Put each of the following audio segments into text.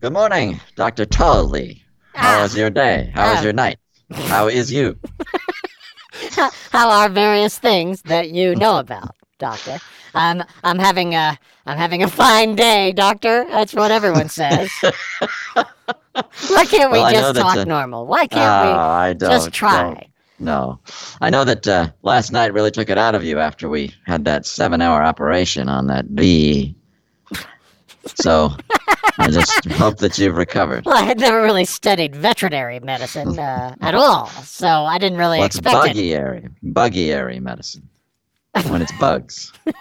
Good morning, Dr. Tully. How Ah. was your day? How was Ah. your night? How is you? How are various things that you know about, Doctor? I'm I'm having a I'm having a fine day, Doctor. That's what everyone says. Why can't we Well, just talk uh, normal? Why can't I we don't. just try? don't. No. I know that uh, last night really took it out of you after we had that seven hour operation on that bee. So I just hope that you've recovered. Well, I had never really studied veterinary medicine uh, at all, so I didn't really Well, expect it. buggy buggy medicine when it's bugs.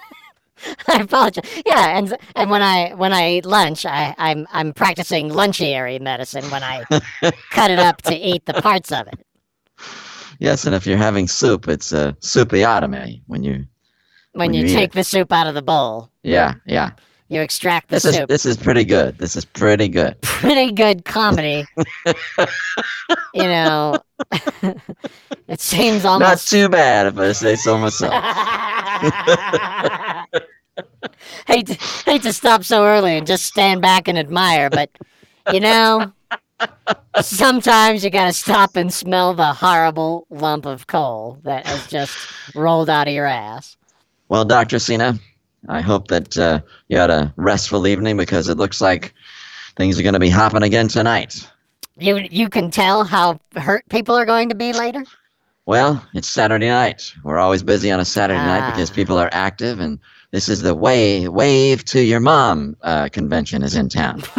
I apologize. Yeah, and and when I when I eat lunch, I, I'm I'm practicing lunchiary medicine when I cut it up to eat the parts of it. Yes, and if you're having soup, it's a soupiotomy when you. When When you you take it. the soup out of the bowl, Yeah, yeah. You extract the This is soup. this is pretty good. This is pretty good. Pretty good comedy. you know, it seems Not almost. too bad if I say so myself. hate to, hate to stop so early and just stand back and admire, but you know, sometimes you gotta stop and smell the horrible lump of coal that has just rolled out of your ass. Well, Dr. Cena, I hope that uh, you had a restful evening because it looks like things are going to be hopping again tonight. You you can tell how hurt people are going to be later. Well, it's Saturday night. We're always busy on a Saturday night because Ah. people are active, and this is the way wave to your mom uh, convention is in town.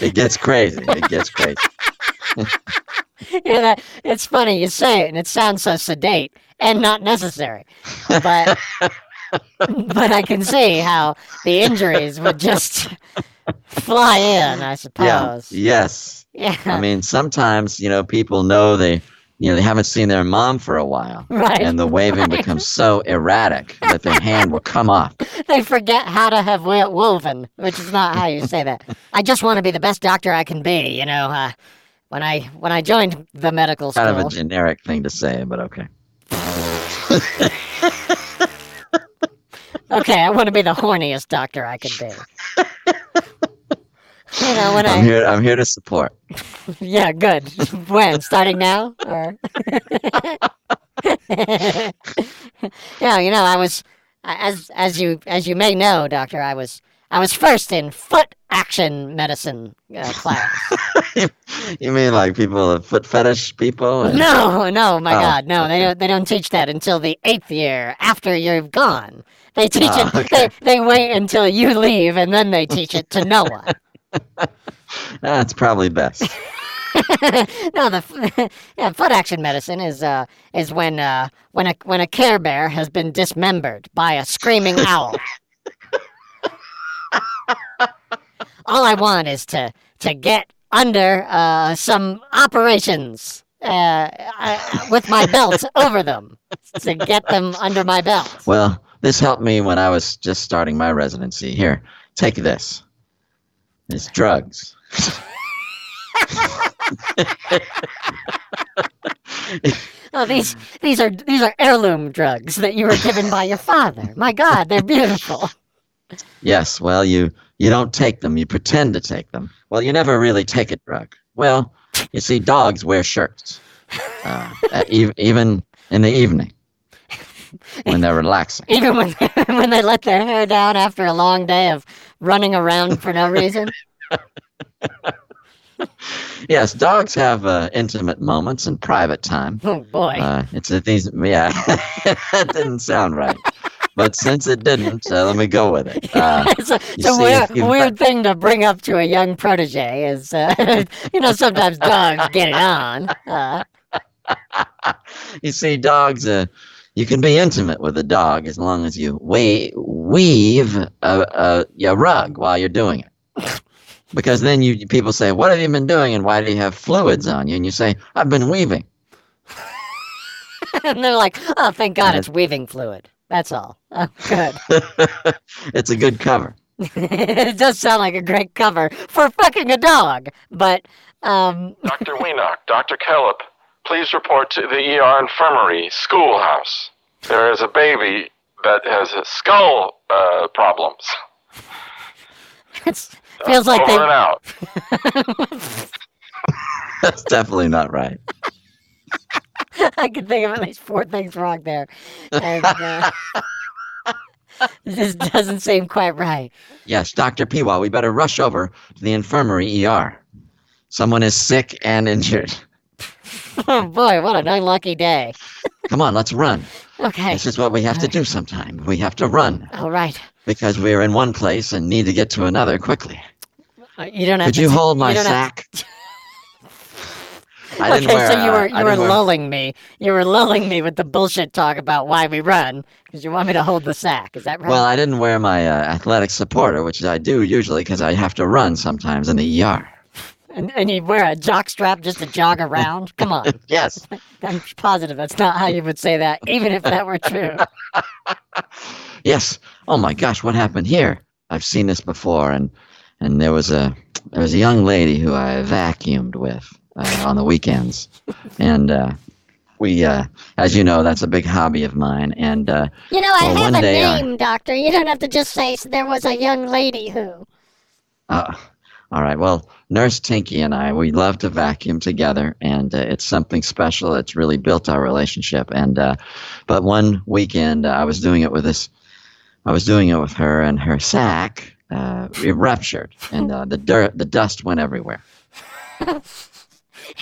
it gets crazy. It gets crazy. yeah, that, it's funny you say it, and it sounds so sedate and not necessary. But but I can see how the injuries would just fly in. I suppose. Yeah. Yes. Yeah. I mean, sometimes you know people know they you know they haven't seen their mom for a while, right. and the waving becomes so erratic that their hand will come off. they forget how to have wo- woven, which is not how you say that. I just want to be the best doctor I can be. You know, uh, when I when I joined the medical school. Kind of a generic thing to say, but okay. Okay, I want to be the horniest doctor I can be. You know, when I'm I here. I'm here to support. yeah, good. When starting now or yeah, you know, I was as as you as you may know, doctor, I was I was first in foot action medicine uh, class. you mean like people, foot fetish people? and- No, no, my Oh, God, no! They don't. They don't teach that until the eighth year after you've gone. They teach Oh, it. okay. They they wait until you leave, and then they teach it to no one. That's probably best. no, the yeah, foot action medicine is uh is when uh when a when a Care Bear has been dismembered by a screaming owl. All I want is to to get under uh some operations uh, uh with my belt over them to get them under my belt. Well, this helped me when I was just starting my residency. Here, take this. It's drugs. Oh, these these are these are heirloom drugs that you were given by your father. My God, they're beautiful. Yes, well, you you don't take them. You pretend to take them. Well, you never really take a drug. Well, you see, dogs wear shirts, uh, ev- even in the evening when they're relaxing. Even when when they let their hair down after a long day of running around for no reason. Yes, dogs have uh, intimate moments and private time. Oh boy. Uh, it's these. Yeah, that didn't sound right, but since it didn't, uh, let me go with it. Uh, it's a, it's a weird, you- weird thing to bring up to a young protege. Is uh, you know sometimes dogs get it on. Uh, you see, dogs. Uh, you can be intimate with a dog as long as you wa- weave a, a, a rug while you're doing it. Because then you people say, "What have you been doing, and why do you have fluids on you?" And you say, "I've been weaving." and they're like, "Oh, thank God, it's weaving fluid." That's all. Oh, good. it's a good cover. it does sound like a great cover for fucking a dog, but um, Dr. Weenock, Dr. Kellip, please report to the ER infirmary schoolhouse. There is a baby that has skull uh, problems. It feels like Over they. and out. That's definitely not right. I can think of at least four things wrong there. And, uh, this doesn't seem quite right. Yes, Dr. Peewall, we better rush over to the infirmary ER. Someone is sick and injured. Oh boy, what an unlucky day. Come on, let's run. Okay. This is what we have to do sometime. We have to run All right. because we're in one place and need to get to another quickly. Uh, You don't have Could to you hold my sack? I didn't okay, wear, so you were you were wear- lulling me. You were lulling me with the bullshit talk about why we run because you want me to hold the sack. Is that right? Well, I didn't wear my uh, athletic supporter, which I do usually because I have to run sometimes in the ER. and, and you wear a jock strap just to jog around. Come on, Yes. I'm positive that's not how you would say that, even if that were true. Yes. Oh my gosh, what happened here? I've seen this before, and and there was a there was a young lady who I vacuumed with uh, on the weekends, and uh, we, uh, as you know, that's a big hobby of mine. And uh, You know, I Well, have a day name, Doctor. You don't have to just say there was a young lady who. uh, all right, well, Nurse Tinky and I, we love to vacuum together, and uh, it's something special. It's really built our relationship. And uh, but one weekend, uh, I was doing it with this. I was doing it with her, and her sack uh, it ruptured, and uh, the dirt, the dust went everywhere.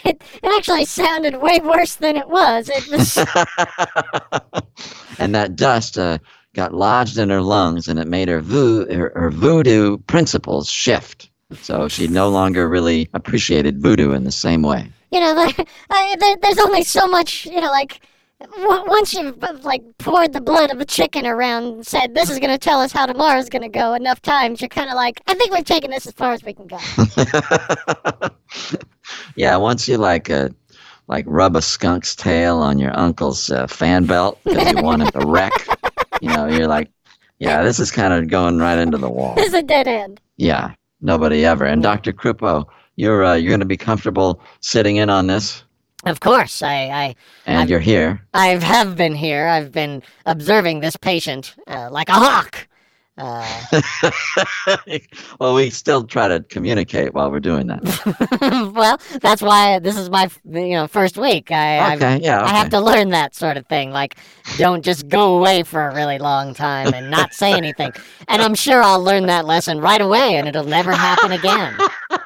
It, it actually sounded way worse than it was. It was. and that dust uh, got lodged in her lungs, and it made her, vo- her, her voodoo principles shift. So she no longer really appreciated voodoo in the same way. you know, there, I, there, there's only so much, you know, like, once you've, like, poured the blood of a chicken around and said, this is going to tell us how tomorrow's going to go enough times, you're kind of like, I think we've taken this as far as we can go. yeah, once you like uh, like rub a skunk's tail on your uncle's uh, fan belt because you want him to wreck, you know, you're like, yeah, this is kind of going right into the wall. This is a dead end. Yeah, nobody ever. And Dr. Krupo, you're uh, you're going to be comfortable sitting in on this, Of course, I, I and I'm- you're here. I have been here. I've been observing this patient uh, like a hawk. Uh, well, we still try to communicate while we're doing that. well, that's why this is my you know first week. I I've, Okay, I have to learn that sort of thing. Like, don't just go away for a really long time and not say anything. And I'm sure I'll learn that lesson right away, and it'll never happen again.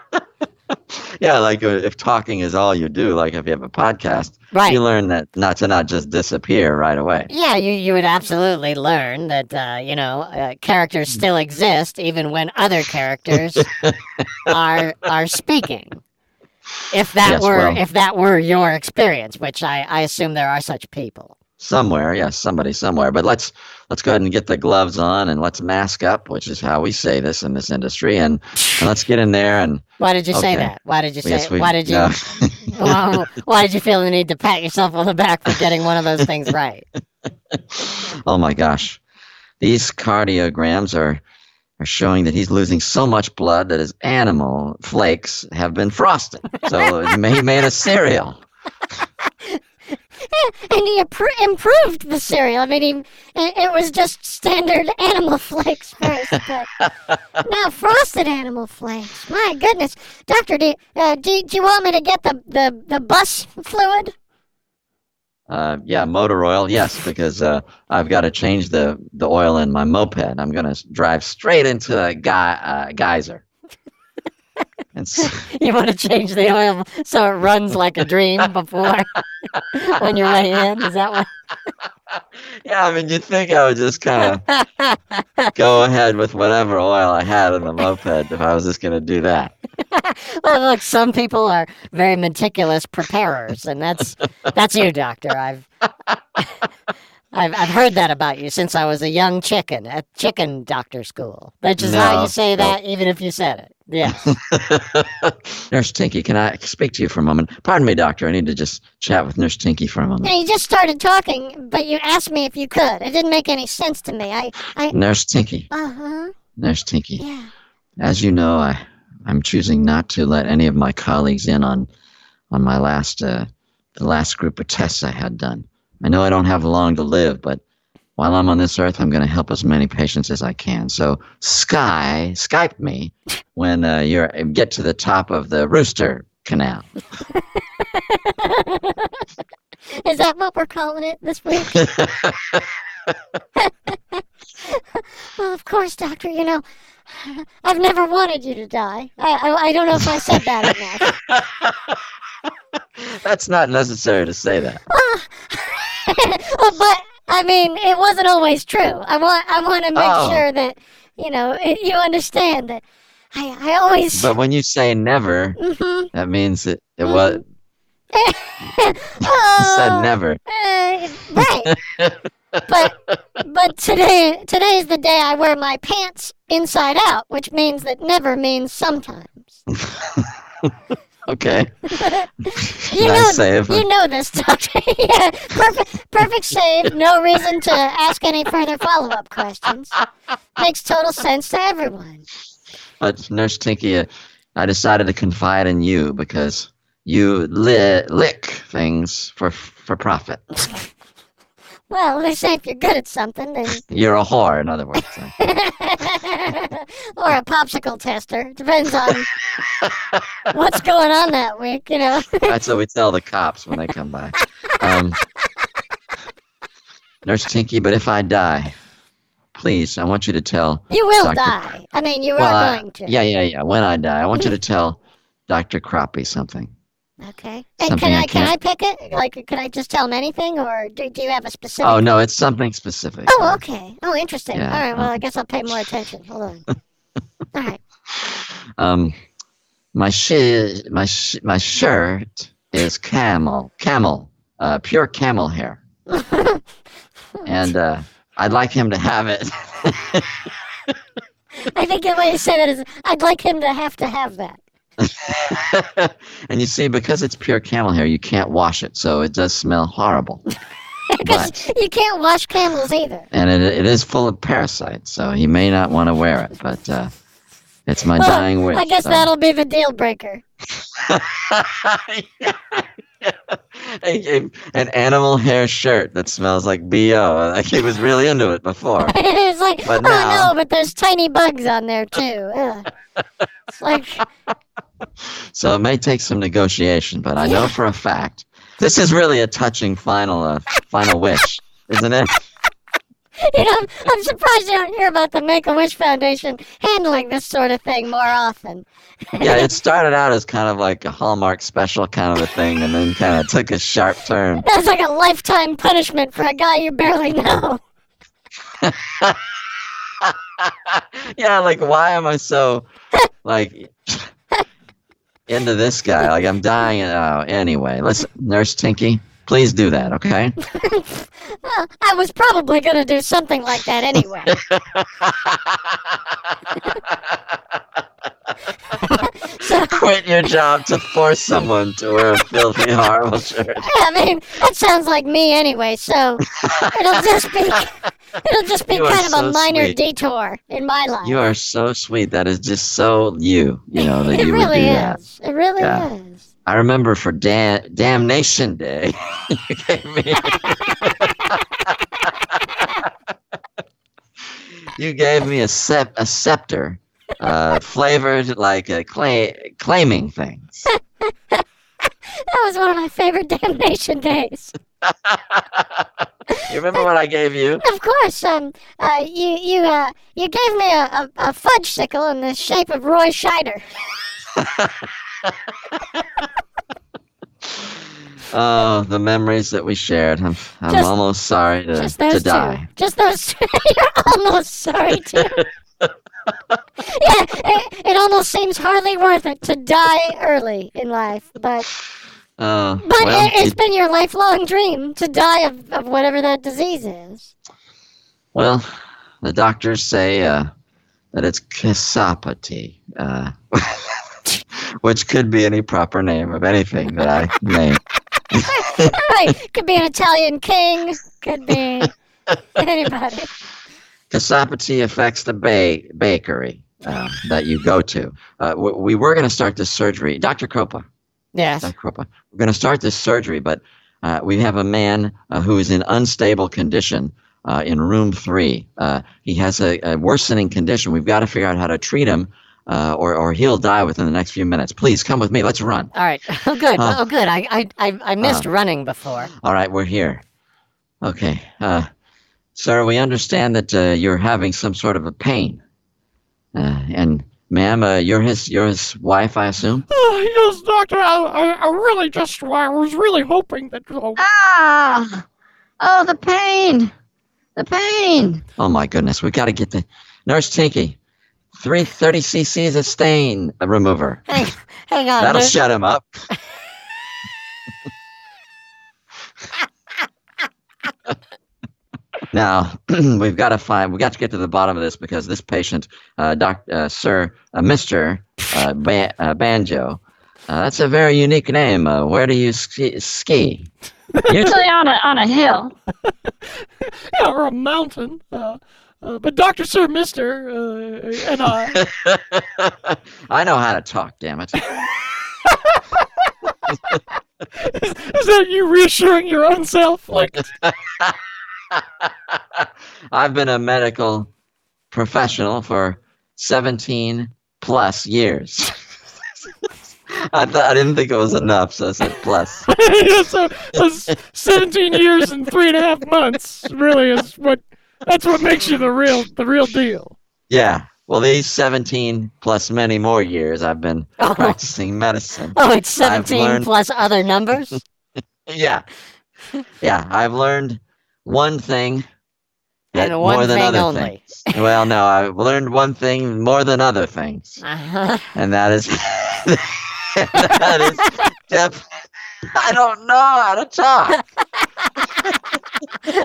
Yeah, like uh, if talking is all you do, like if you have a podcast, Right. you learn that not to not just disappear right away. Yeah, you, you would absolutely learn that, uh, you know, uh, characters still exist even when other characters are are speaking. If that Yes, were well- if that were your experience, which I, I assume there are such people. Somewhere, yes, somebody somewhere. But let's let's go ahead and get the gloves on and let's mask up, which is how we say this in this industry, and, and let's get in there and Why did you say that? Why did you say yes, we. why did you no. why, why did you feel the need to pat yourself on the back for getting one of those things right? oh my gosh, these cardiograms are are showing that he's losing so much blood that his animal flakes have been frosted. So he made a cereal. And he appro- improved the cereal. I mean, he, it, was just standard animal flakes first, but now frosted animal flakes. My goodness. Doctor, do, uh, do, do you want me to get the, the, the bus fluid? Uh, yeah, motor oil, yes, because uh, I've got to change the, the oil in my moped. I'm going to drive straight into a guy, uh, geyser. You want to change the oil so it runs like a dream before on your way in? Is that what? yeah, I mean, you'd think I would just kind of go ahead with whatever oil I had in the moped if I was just going to do that. well, look, some people are very meticulous preparers, and that's that's you, Doctor. I've I've I've heard that about you since I was a young chicken at chicken doctor school. That's just how you say no. that, even if you said it. Yeah. Nurse Tinky, can I speak to you for a moment? Pardon me, doctor. I need to just chat with Nurse Tinky for a moment. And you just started talking, but you asked me if you could. It didn't make any sense to me. I, I, Nurse Tinky, uh-huh, Nurse Tinky. yeah. As you know, I, I'm choosing not to let any of my colleagues in on, on my last, uh, the last group of tests I had done. I know I don't have long to live, but while I'm on this earth, I'm going to help as many patients as I can. So Sky, Skype me when uh, you get to the top of the Rooster Canal. Is that what we're calling it this week? well, of course, Doctor. You know, I've never wanted you to die. I, I, I don't know if I said that enough. That's not necessary to say that. Well, but I mean, it wasn't always true. I want I want to make Oh. sure that you know it, you understand that. I I always. But when you say never, Mhm. that means it, it was you Oh, said never. uh, right. but but today today is the day I wear my pants inside out, which means that never means sometimes. Okay. You nice know, save. you know this, Doctor. yeah, perfect, perfect save. No reason to ask any further follow-up questions. Makes total sense to everyone. But Nurse Tinky, uh, I decided to confide in you because you li- lick things for for profit. Well, they say if you're good at something, then You're a whore, in other words. or a popsicle tester. Depends on what's going on that week, you know. That's what we tell the cops when they come by. Um, Nurse Tinky, but if I die, please, I want you to tell. You will Doctor- die. I mean, you Well, are I- going to. yeah, yeah, yeah. When I die, I want you to tell Dr. Crappie something. Okay. And Something can I I can I pick it? Like, can I just tell him anything, or do, do you have a specific? Oh, no, it's something specific. Oh, okay. Oh, interesting. Yeah, All right. Well, I guess I'll pay more attention. Hold on. All right. Um, my shi my sh- my shirt is camel, camel, uh, pure camel hair, and uh, I'd like him to have it. I think the way you say that is, I'd like him to have to have that. and you see, because it's pure camel hair, you can't wash it, so it does smell horrible. Because you can't wash camels either. and it, it is full of parasites, so he may not want to wear it. But uh, it's my Well, dying wish. I guess so. that'll be the deal breaker. A- a- An animal hair shirt that smells like bo. Like he was really into it before. it's like, But oh now- no, but there's tiny bugs on there too. It's like, So it may take some negotiation, but I know for a fact this is really a touching final uh, final wish, isn't it? you know, I'm, I'm surprised you don't hear about the Make a Wish Foundation handling this sort of thing more often. Yeah, it started out as kind of like a Hallmark special kind of a thing, and then kind of took a sharp turn. That's like a lifetime punishment for a guy you barely know. yeah, like why am I so like into this guy? Like I'm dying. Oh, anyway, listen, Nurse Tinky, please do that, okay? Well, I was probably going to do something like that anyway. so, Quit your job to force someone to wear a filthy, horrible shirt. I mean, that sounds like me anyway, so it'll just be it'll just be You kind of a minor sweet. detour in my life. You are so sweet. That is just so you. You know that it you really is. that. It really Yeah. is. I remember for da- Damnation Day, you gave me. you gave me a sep- a scepter, uh, flavored like a clay- claiming things. That was one of my favorite damnation days. You remember what I gave you? Of course, um, uh, you you uh, you gave me a, a, a fudge sickle in the shape of Roy Scheider. Oh, the memories that we shared. I'm, I'm Just- almost sorry to, Just those to two. die. Just those. Two. You're almost sorry too. yeah, it, it almost seems hardly worth it to die early in life, but Oh, but well, it, it's it- been your lifelong dream to die of, of whatever that disease is. Well, the doctors say uh, that it's Casapati, uh, which could be any proper name of anything that I name. right, could be an Italian king, could be anybody. Casapati affects the ba- bakery uh, that you go to. Uh, we, we were going to start this surgery. Dr. Kropa, Yes. Dr. Kropa, we're going to start this surgery, but uh, we have a man uh, who is in unstable condition uh, in room three. Uh, he has a, a worsening condition. We've got to figure out how to treat him, uh, or or he'll die within the next few minutes. Please come with me. Let's run. All right. Oh, good. Oh, good. I, I, I, I missed running before. All right, we're here. Okay, uh, sir, we understand that uh, you're having some sort of a pain, uh, and ma'am, uh, you're his you're his wife, I assume. Oh, yes, Doctor. I, I, I really just, I was really hoping that. Oh, Ah! Oh, the pain! The pain! Oh my goodness, we've got to get the nurse Tinky. Three thirty cc's of stain remover. Hang, hang on. That'll nurse. shut him up. now we've got to find. We got to get to the bottom of this because this patient, uh, doc, uh, Sir, uh, Mister uh, ba- uh, Banjo. Uh, that's a very unique name. Uh, where do you ski? ski? Usually on a, on a hill. yeah, or a mountain. Uh, uh, but Doctor Sir Mister uh, and I. I know how to talk. Damn it. is, is that you reassuring your own self? Like, I've been a medical professional for 17 plus years. I thought I didn't think it was enough, so I said plus. yeah, so that's 17 years and three and a half months really is what. That's what makes you the real, the real deal. Yeah. Well, these 17 plus many more years I've been Oh. practicing medicine. Oh, it's 17 learned- plus other numbers? Yeah. Yeah, I've learned one thing. And one more than thing other only. things. Well, no, I've learned one thing more than other things. Uh-huh. and that is that is def- I don't know how to talk.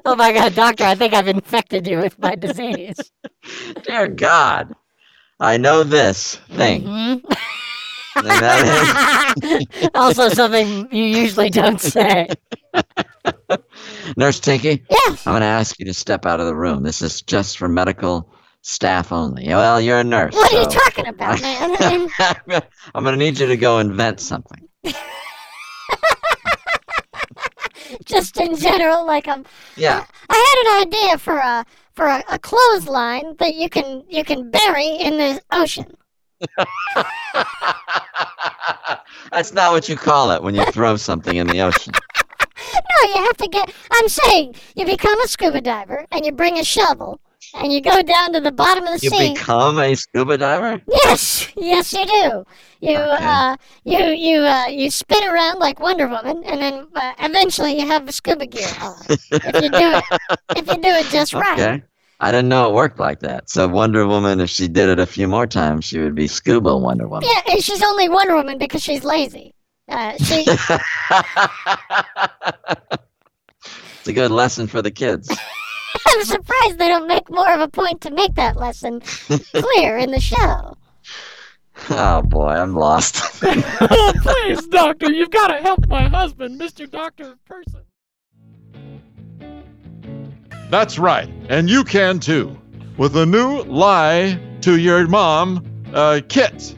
Oh my god, doctor, I think I've infected you with my disease. Dear God, I know this thing, Mhm. also something you usually don't say. Nurse Tinky. Yes. I'm going to ask you to step out of the room. This is just for medical staff only. Well, you're a nurse. What are you talking about, man? I'm going to need you to go invent something. just in general, like I'm. Yeah. I had an idea for a for a, a clothesline that you can you can bury in the ocean. That's not what you call it when you throw something in the ocean. No, you have to get. I'm saying you become a scuba diver and you bring a shovel and you go down to the bottom of the You sea. You become a scuba diver? Yes, yes, you do. You Okay. uh, you you uh, you spin around like Wonder Woman, and then uh, eventually you have the scuba gear on. if you do it, if you do it just right. Okay. I didn't know it worked like that. So Wonder Woman, if she did it a few more times, she would be Scuba Wonder Woman. Yeah, and she's only Wonder Woman because she's lazy. Uh, she it's a good lesson for the kids. I'm surprised they don't make more of a point to make that lesson clear in the show. Oh boy, I'm lost. oh, please, Doctor, you've got to help my husband, Mr. Doctor Person. That's right, and you can too. With a new Lie to Your Mom uh, kit.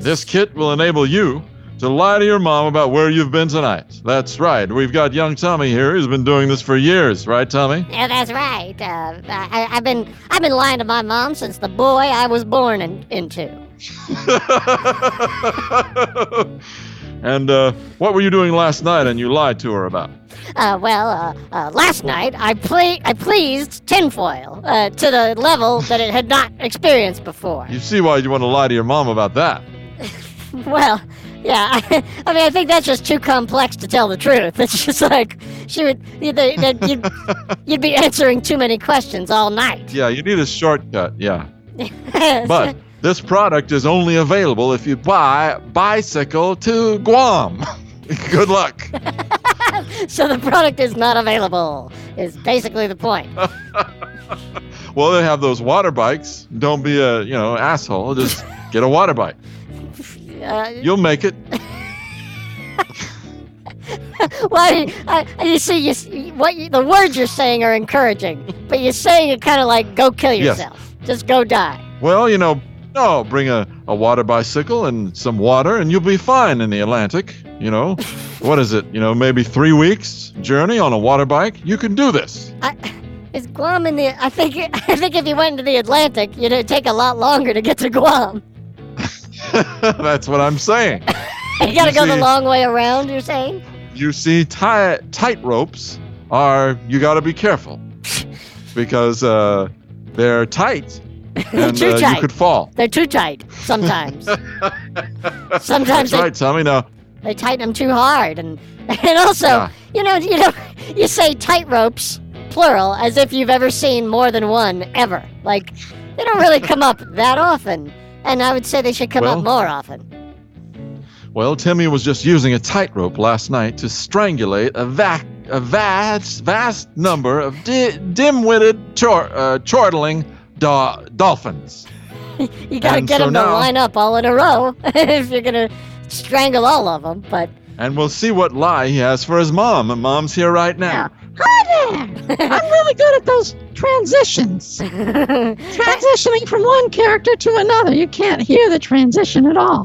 This kit will enable you to lie to your mom about where you've been tonight. That's right. We've got young Tommy here who's been doing this for years, right, Tommy? Yeah, that's right. Uh, I, I've been I've been lying to my mom since the boy I was born in, into. and uh, what were you doing last night and you lied to her about? Uh, well, uh, uh, last night I play I pleased tinfoil uh, to the level that it had not experienced before. You see why you want to lie to your mom about that. Well, yeah, I, I mean I think that's just too complex to tell the truth. It's just like she would you'd, you'd, you'd be answering too many questions all night. Yeah, you need a shortcut, yeah. But But this product is only available if you buy bicycle to Guam. Good luck. so the product is not available. Is basically the point. Well, they have those water bikes. Don't be a you know asshole. Just get a water bike. Uh, You'll make it. Well, I, I, you see, you, what you, the words you're saying are encouraging, but you're saying it kind of like go kill Yes. yourself, just go die. Well, you know, no, bring a, a water bicycle and some water, and you'll be fine in the Atlantic. You know, what is it? You know, maybe three weeks journey on a water bike. You can do this. I, Is Guam in the? I think I think if you went into the Atlantic, you'd take a lot longer to get to Guam. That's what I'm saying. You gotta You go the long way around. You're saying? You see, ti- tight ropes are you got to be careful because uh, they're tight and Too uh, you tight. could fall. They're too tight sometimes. sometimes That's they, right, Tommy. Now, they tighten them too hard, and and also, Yeah. you know, you know, you say tight ropes plural as if you've ever seen more than one ever. Like they don't really come up that often, and I would say they should come Well- up more often. well, Timmy was just using a tightrope last night to strangulate a vac. A vast, vast number of di- dim-witted, chor- uh, chortling do- dolphins. You gotta And get so them to now- line up all in a row if you're gonna strangle all of them. But And we'll see what lie he has for his mom. And mom's here right now. Hi there. I'm really good at those transitions. Transitioning from one character to another. You can't hear the transition at all.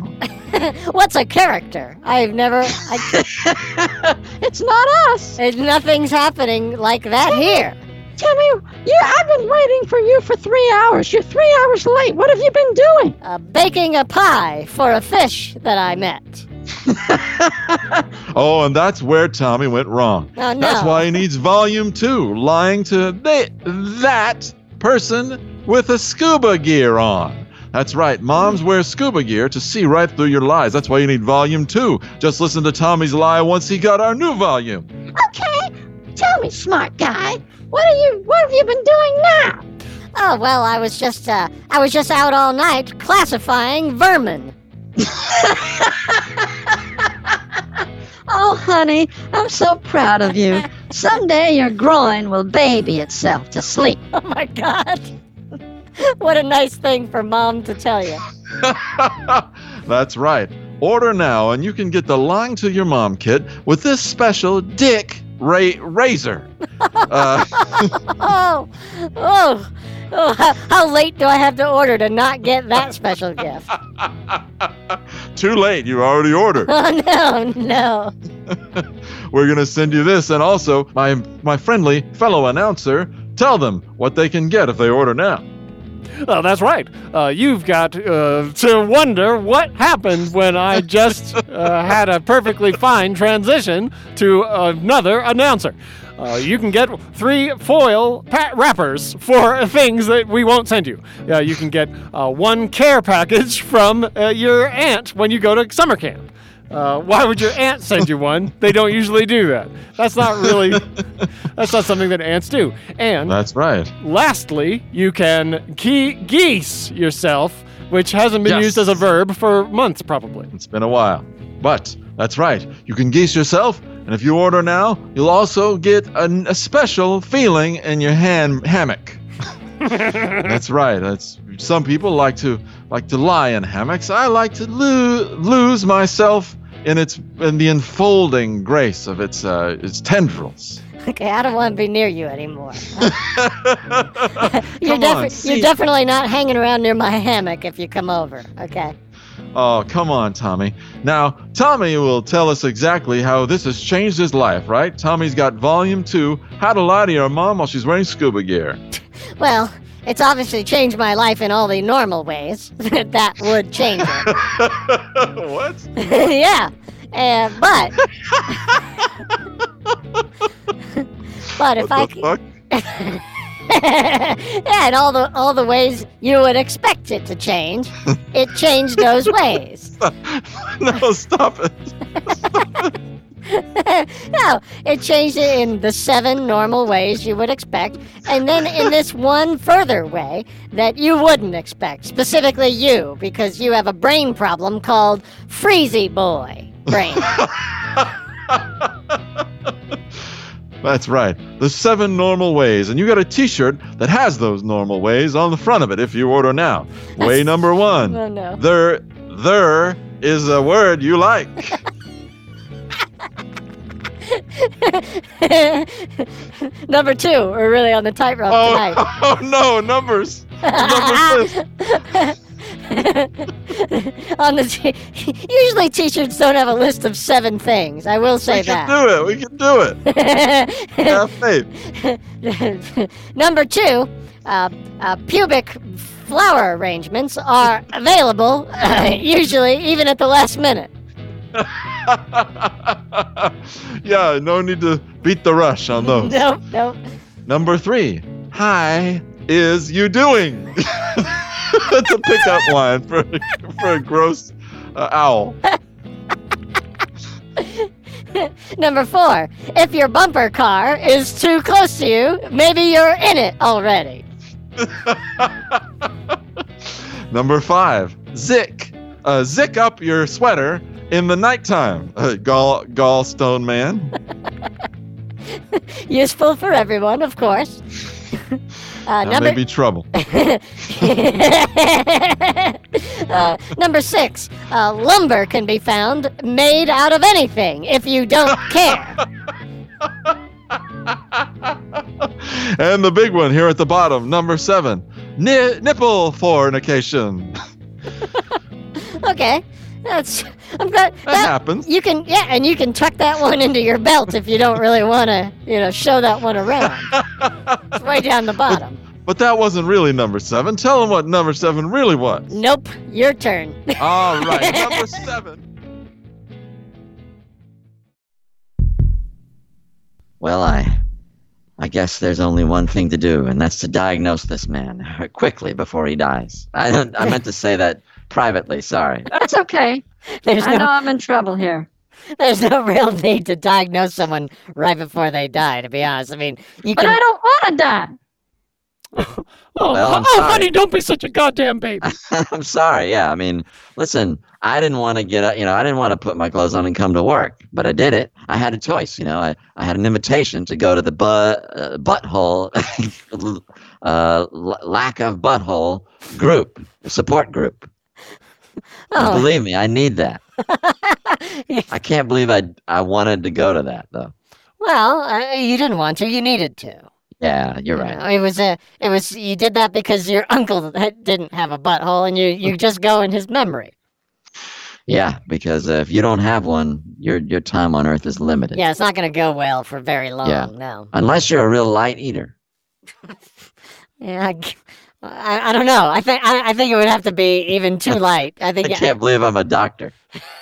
what's a character? I've never. I, It's not us. nothing's happening like that here. Timmy, you, I've been waiting for you for three hours. You're three hours late. What have you been doing? Uh, baking a pie for a fish that I met. Oh, and that's where Tommy went wrong. Oh no! That's why he needs volume two, lying to they, that person with a scuba gear on. That's right, moms wear scuba gear to see right through your lies. That's why you need volume two. Just listen to Tommy's lie once he got our new volume. Okay. Tell me, smart guy. What are you? What have you been doing now? Oh well, I was just uh, I was just out all night classifying vermin. Oh, honey, I'm so proud of you. Someday your groin will baby itself to sleep. Oh my god! what a nice thing for mom to tell you. That's right. Order now, and you can get the lying to your mom kit with this special Dick Ray razor. Uh, Oh, oh, oh! How, how late do I have to order to not get that special gift? too late. You already ordered. Oh no, no! We're gonna send you this, and also my my friendly fellow announcer. Tell them what they can get if they order now. Oh, that's right. Uh, you've got uh, to wonder what happened when I just uh, had a perfectly fine transition to another announcer. Uh, you can get three foil pa- wrappers for things that we won't send you. Uh, you can get uh, one care package from uh, your aunt when you go to summer camp. Uh, why would your aunt send you one? They don't usually do that. That's not really. that's not something that ants do. And That's right. Lastly, you can key geese yourself, which hasn't been Yes. used as a verb for months, probably. It's been a while. But that's right. You can geese yourself, and if you order now, you'll also get a, a special feeling in your hand hammock. that's right. That's some people like to like to lie in hammocks. I like to lo- lose myself in its in the enfolding grace of its uh, its tendrils. Okay, I don't want to be near you anymore. You're, Come on, you're definitely not hanging around near my hammock if you come over. Okay. Oh, come on, Tommy. Now, Tommy will tell us exactly how this has changed his life, right? Tommy's got volume two How to Lie to Your Mom While She's Wearing Scuba Gear. Well, it's obviously changed my life in all the normal ways. that that would change it. what? yeah. Uh, but. but if I. Fuck? Yeah, and all the all the ways you would expect it to change, it changed those ways. no, stop it. no, it changed it in the seven normal ways you would expect, and then in this one further way that you wouldn't expect. Specifically, you, because you have a brain problem called Freezy Boy brain. That's right. The seven normal ways. And you got a t shirt that has those normal ways on the front of it if you order now. Way number one. oh no. There, there is a word you like. Number two, we're really on the tightrope Oh, tonight. oh no, numbers. Numbers. On the t- usually t-shirts don't have a list of seven things. I will say that. we can do it. We can do it. Have faith. Number two, uh, uh, pubic flower arrangements are available, uh, usually even at the last minute. yeah, no need to beat the rush on those. Nope, nope. Number three, hi is you doing? That's a pickup line for for a gross uh, owl. Number four, if your bumper car is too close to you, maybe you're in it already. Number five, zick. Uh, zick up your sweater in the nighttime. Uh, gall gallstone man. Useful for everyone, of course. Uh, That number may be trouble. uh, number six, uh, lumber can be found made out of anything if you don't care. and the big one here at the bottom, number seven, ni- nipple fornication. Okay, that's I'm glad That that happens. you can yeah, and you can tuck that one into your belt if you don't really want to you know show that one around. It's way down the bottom. But that wasn't really number seven. Tell them what number seven really was. Nope, your turn. All right, number seven. Well, I, I guess there's only one thing to do, and that's to diagnose this man quickly before he dies. I I meant to say that privately. Sorry. That's okay. There's I know I'm in trouble here. there's no real need to diagnose someone right before they die. To be honest, I mean you But can. I don't want to die. Oh, Well, oh, honey, don't be such a goddamn baby. I'm sorry. Yeah, I mean, listen, I didn't want to get up. You know, I didn't want to put my clothes on and come to work, but I did it. I had a choice. You know, I, I had an invitation to go to the butt uh, butthole uh, l- lack of butthole group support group. Oh, Believe me, I need that. I can't believe I I wanted to go to that though. well, uh, you didn't want to. You needed to. Yeah, you're You right. it was a. It was you did that because your uncle didn't have a butthole, and you you just go in his memory. Yeah, because uh, if you don't have one, your your time on Earth is limited. Yeah, it's not going to go well for very long. Yeah. No. Unless you're a real light eater. Yeah. I, I, I don't know. I think I, I think it would have to be even too light. I think I can't believe I'm a doctor.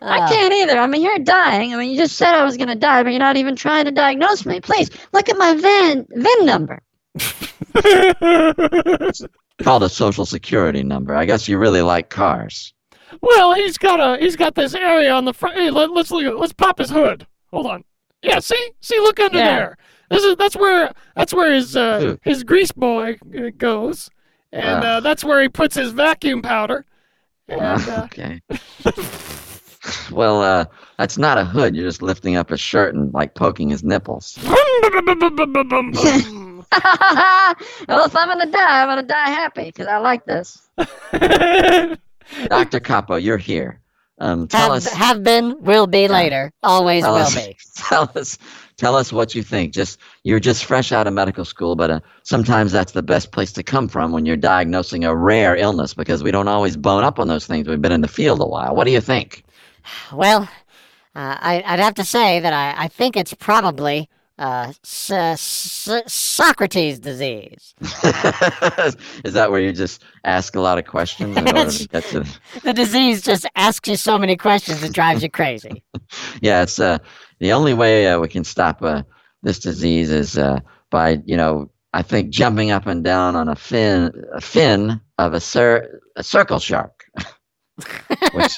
I Uh, can't either. I mean, you're dying. I mean, you just said I was going to die, but you're not even trying to diagnose me. Please look at my VIN VIN number. Called a social security number. I guess you really like cars. well, he's got a he's got this area on the front. Hey, let, let's look. at- Let's pop his hood. Hold on. Yeah, see, see, look under Yeah. there. This is that's where that's where his uh, his grease boy uh, goes, and Ah. uh, that's where he puts his vacuum powder. And uh, okay. well, uh, that's not a hood. You're just lifting up his shirt and like poking his nipples. well, if I'm going to die, I'm going to die happy because I like this. Dr. Capo, you're here. Um, tell have, us. have been, will be later, always tell will us, be. tell us tell us what you think just you're just fresh out of medical school but uh, sometimes that's the best place to come from when you're diagnosing a rare illness because we don't always bone up on those things we've been in the field a while what do you think Well, uh, I, I'd have to say that I, I think it's probably uh, S- S- Socrates disease. is that where you just ask a lot of questions in order to get to The disease just asks you so many questions it drives you crazy. yeah it's uh, the only way uh, we can stop uh, this disease is uh, by you know i think jumping up and down on a fin a fin of a, cir- a circle shark which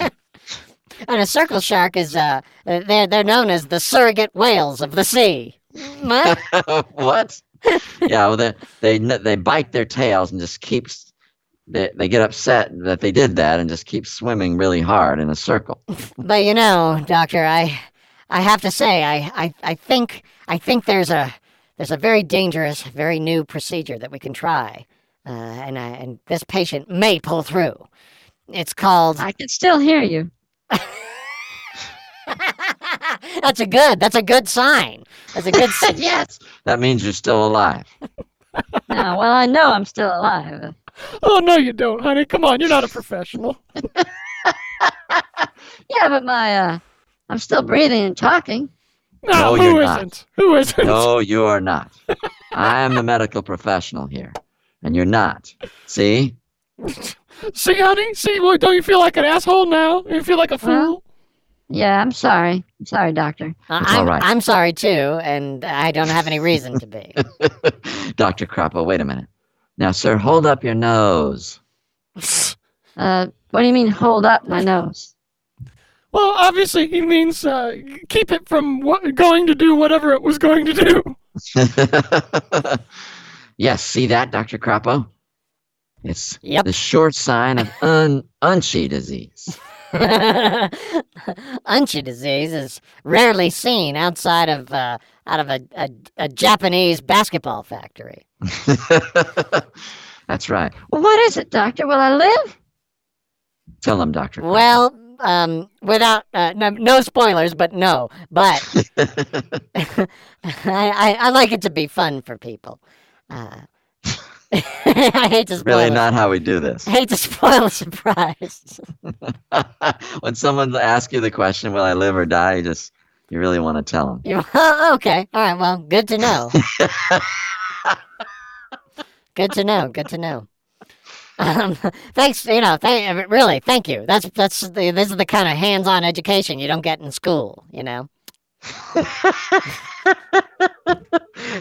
And a circle shark is uh, they're they're known as the surrogate whales of the sea. What? what? yeah, well, they they they bite their tails and just keeps they they get upset that they did that and just keep swimming really hard in a circle. But you know, doctor, I I have to say I, I, I think I think there's a there's a very dangerous, very new procedure that we can try. Uh, and I, and this patient may pull through. It's called I can still hear you. That's a good that's a good sign. That's a good s- yes. That means you're still alive. No, well, I know I'm still alive. Oh no, you don't, honey. Come on, you're not a professional. Yeah, but my uh, I'm still breathing and talking. No, No, who you're not. isn't? Who isn't? No, you are not. I am the medical professional here, and you're not. See? See, honey. See, well, don't you feel like an asshole now? You feel like a fool. Yeah, I'm sorry. I'm sorry, doctor. Uh, It's I'm, right. I'm sorry too, and I don't have any reason to be. Dr. Croppo, wait a minute. Now, sir, hold up your nose. Uh, what do you mean hold up my nose? Well, obviously he means uh, keep it from what, going to do whatever it was going to do. yes, see that, Dr. Croppo? It's Yep. the short sign of un- Unchi disease. Unchi disease is rarely seen outside of uh, out of a, a, a Japanese basketball factory. That's right. Well, what is it, doctor? Will I live? Tell him, Dr. Well, um, without uh, no, no spoilers, but no. But I, I, I like it to be fun for people. Uh, I hate to spoil really it. not how we do this. I hate to spoil a surprise. when someone asks you the question, will I live or die, you just, you really want to tell them. You- oh, okay. All right. Well, good to know. good to know. Good to know. Um, thanks. You know, thank, really, thank you. That's that's the, this is the kind of hands-on education you don't get in school. You know.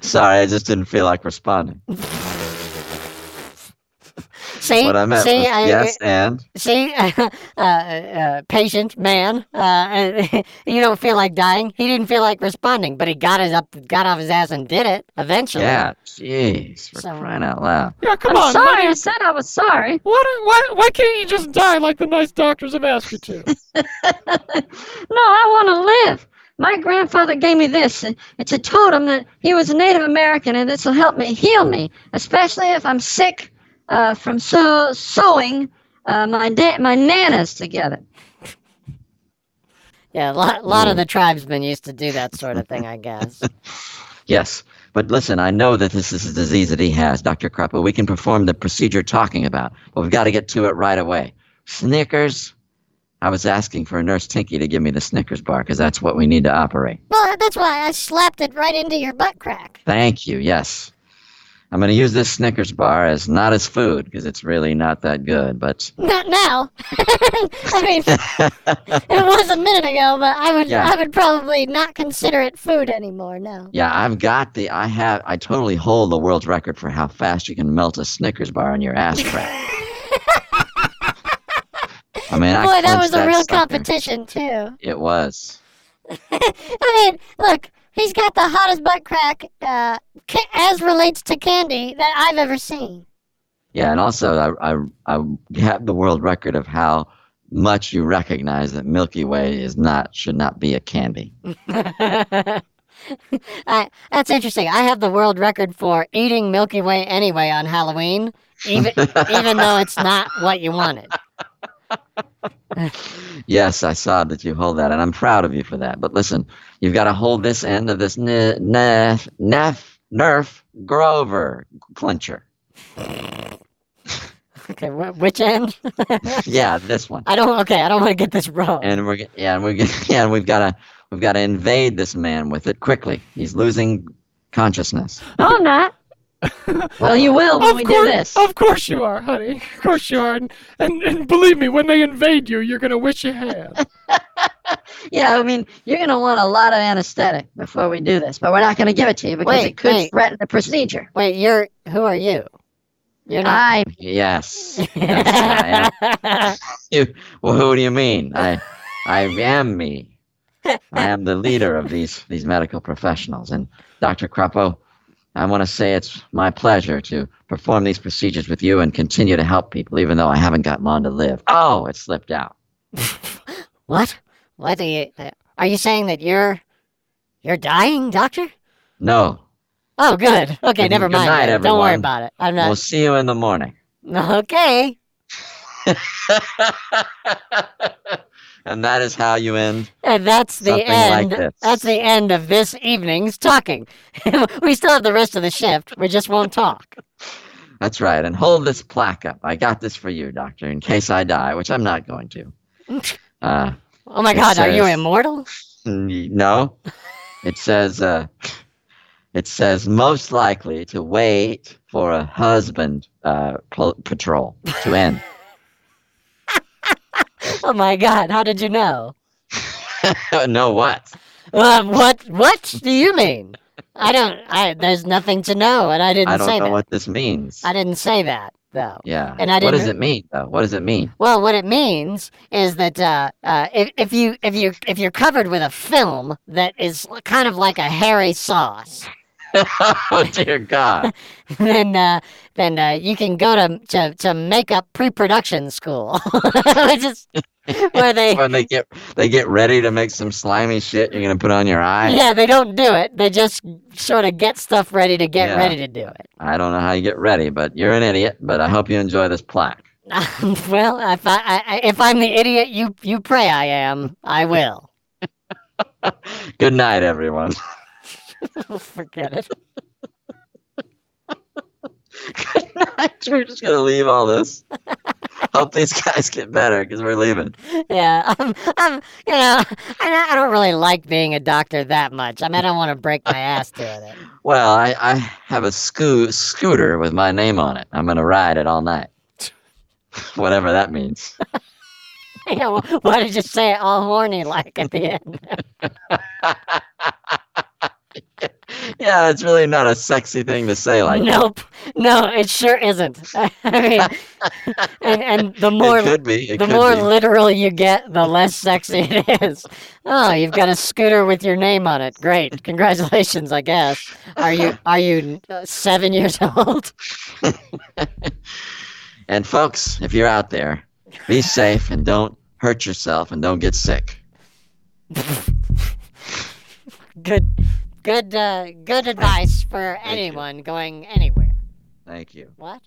Sorry, I just didn't feel like responding. See, What I meant see, was I, yes, and see, uh, uh, patient man. Uh, you don't feel like dying. He didn't feel like responding, but he got his up, got off his ass, and did it eventually. yeah, jeez, for So- crying out loud. Yeah, come I'm on. sorry. honey. I said I was sorry. What, why, why can't you just die like the nice doctors have asked you to? no, I want to live. My grandfather gave me this. and It's a totem that he was a Native American, and this will help me heal me, especially if I'm sick uh, from sew sewing uh, my da- my nanas together. Yeah, a lot, lot of the tribesmen used to do that sort of thing, I guess. Yes, but listen, I know that this is a disease that he has, Dr. Croppo. We can perform the procedure talking about, but we've got to get to it right away. Snickers. I was asking for a Nurse Tinky to give me the Snickers bar because that's what we need to operate. Well, that's why I slapped it right into your butt crack. Thank you. Yes. I'm going to use this Snickers bar as not as food because it's really not that good, but Not now. I mean, it was a minute ago, but I would Yeah. I would probably not consider it food anymore. now. yeah, I've got the I have I totally hold the world's record for how fast you can melt a Snickers bar in your ass crack. I mean, I Boy, that clenched was a real sucker. competition too. It was. I mean, look, he's got the hottest butt crack uh, as relates to candy that I've ever seen. Yeah, and also I, I I have the world record of how much you recognize that Milky Way is not should not be a candy. I, that's interesting. I have the world record for eating Milky Way anyway on Halloween, even even though it's not what you wanted. Yes, I saw that you hold that, and I'm proud of you for that. But listen, you've got to hold this end of this n- nef nef nerf Grover clincher. Okay, wh- which end? Yeah, this one. I don't. Okay, I don't want to get this wrong. And we're get- yeah, and we're get- yeah, and we've got to we've got to invade this man with it quickly. He's losing consciousness. No, I'm not. well, you will when of we course, do this. of course you are, honey. Of course you are. And, and, and believe me, when they invade you, you're gonna wish you had. Yeah, I mean, you're going to want a lot of anesthetic before we do this, but we're not going to give it to you because Wait, it could wait. threaten the procedure. Wait, you're who are you? You're not. I Yes. yes I am. You, well, who do you mean? I, I am me. I am the leader of these these medical professionals. And Dr. Croppo, I want to say it's my pleasure to perform these procedures with you and continue to help people, even though I haven't got long to live. Oh, it slipped out. what? What are you? Are you saying that you're you're dying, doctor? No. Oh, good. Okay, Good- never good mind. night, then. Don't worry about it. I'm not. We'll see you in the morning. Okay. and that is how you end. And that's the like end. this. That's the end of this evening's talking. we still have the rest of the shift. We just won't talk. That's right. And hold this plaque up. I got this for you, Doctor, in case I die, which I'm not going to. Uh, Oh my God, are you immortal? no. It says, uh, it says most likely to wait for a husband uh, patrol to end. Oh my God, how did you know? no, what? Um, what What do you mean? I don't. I there's nothing to know, and I didn't I don't say know that. what this means. I didn't say that though. yeah. and I didn't what does it mean, though? What does it mean? Well, what it means is that uh, uh, if, if you if you if you're covered with a film that is kind of like a hairy sauce, oh dear God! then uh, then uh, you can go to to, to makeup pre-production school, which is where they when they get they get ready to make some slimy shit, you're gonna put on your eye. yeah they don't do it. They just sort of get stuff ready to get Yeah. ready to do it. I don't know how you get ready, but you're an idiot. But I hope you enjoy this plaque. well, if I, I I- if I'm the idiot you you pray I am, I will. Good night, everyone. Forget it. Good night. We're just gonna leave all this. Hope these guys get better because we're leaving. Yeah, I'm, I'm, you know, I, I don't really like being a doctor that much. I mean, I don't want to break my ass doing it. Well, I, I have a scoo- scooter with my name on it. I'm gonna ride it all night. Whatever that means. You know, why did you say it all horny like at the end? Yeah, it's really not a sexy thing to say like that. nope, no, it sure isn't. I mean, and and the more it could be. It the more be. literal you get, the less sexy it is. Oh, you've got a scooter with your name on it. Great, congratulations. I guess. Are you are you uh, seven years old? and folks, if you're out there, be safe and don't hurt yourself and don't get sick. Good, good, uh, good advice for anyone going anywhere. Thank you. What?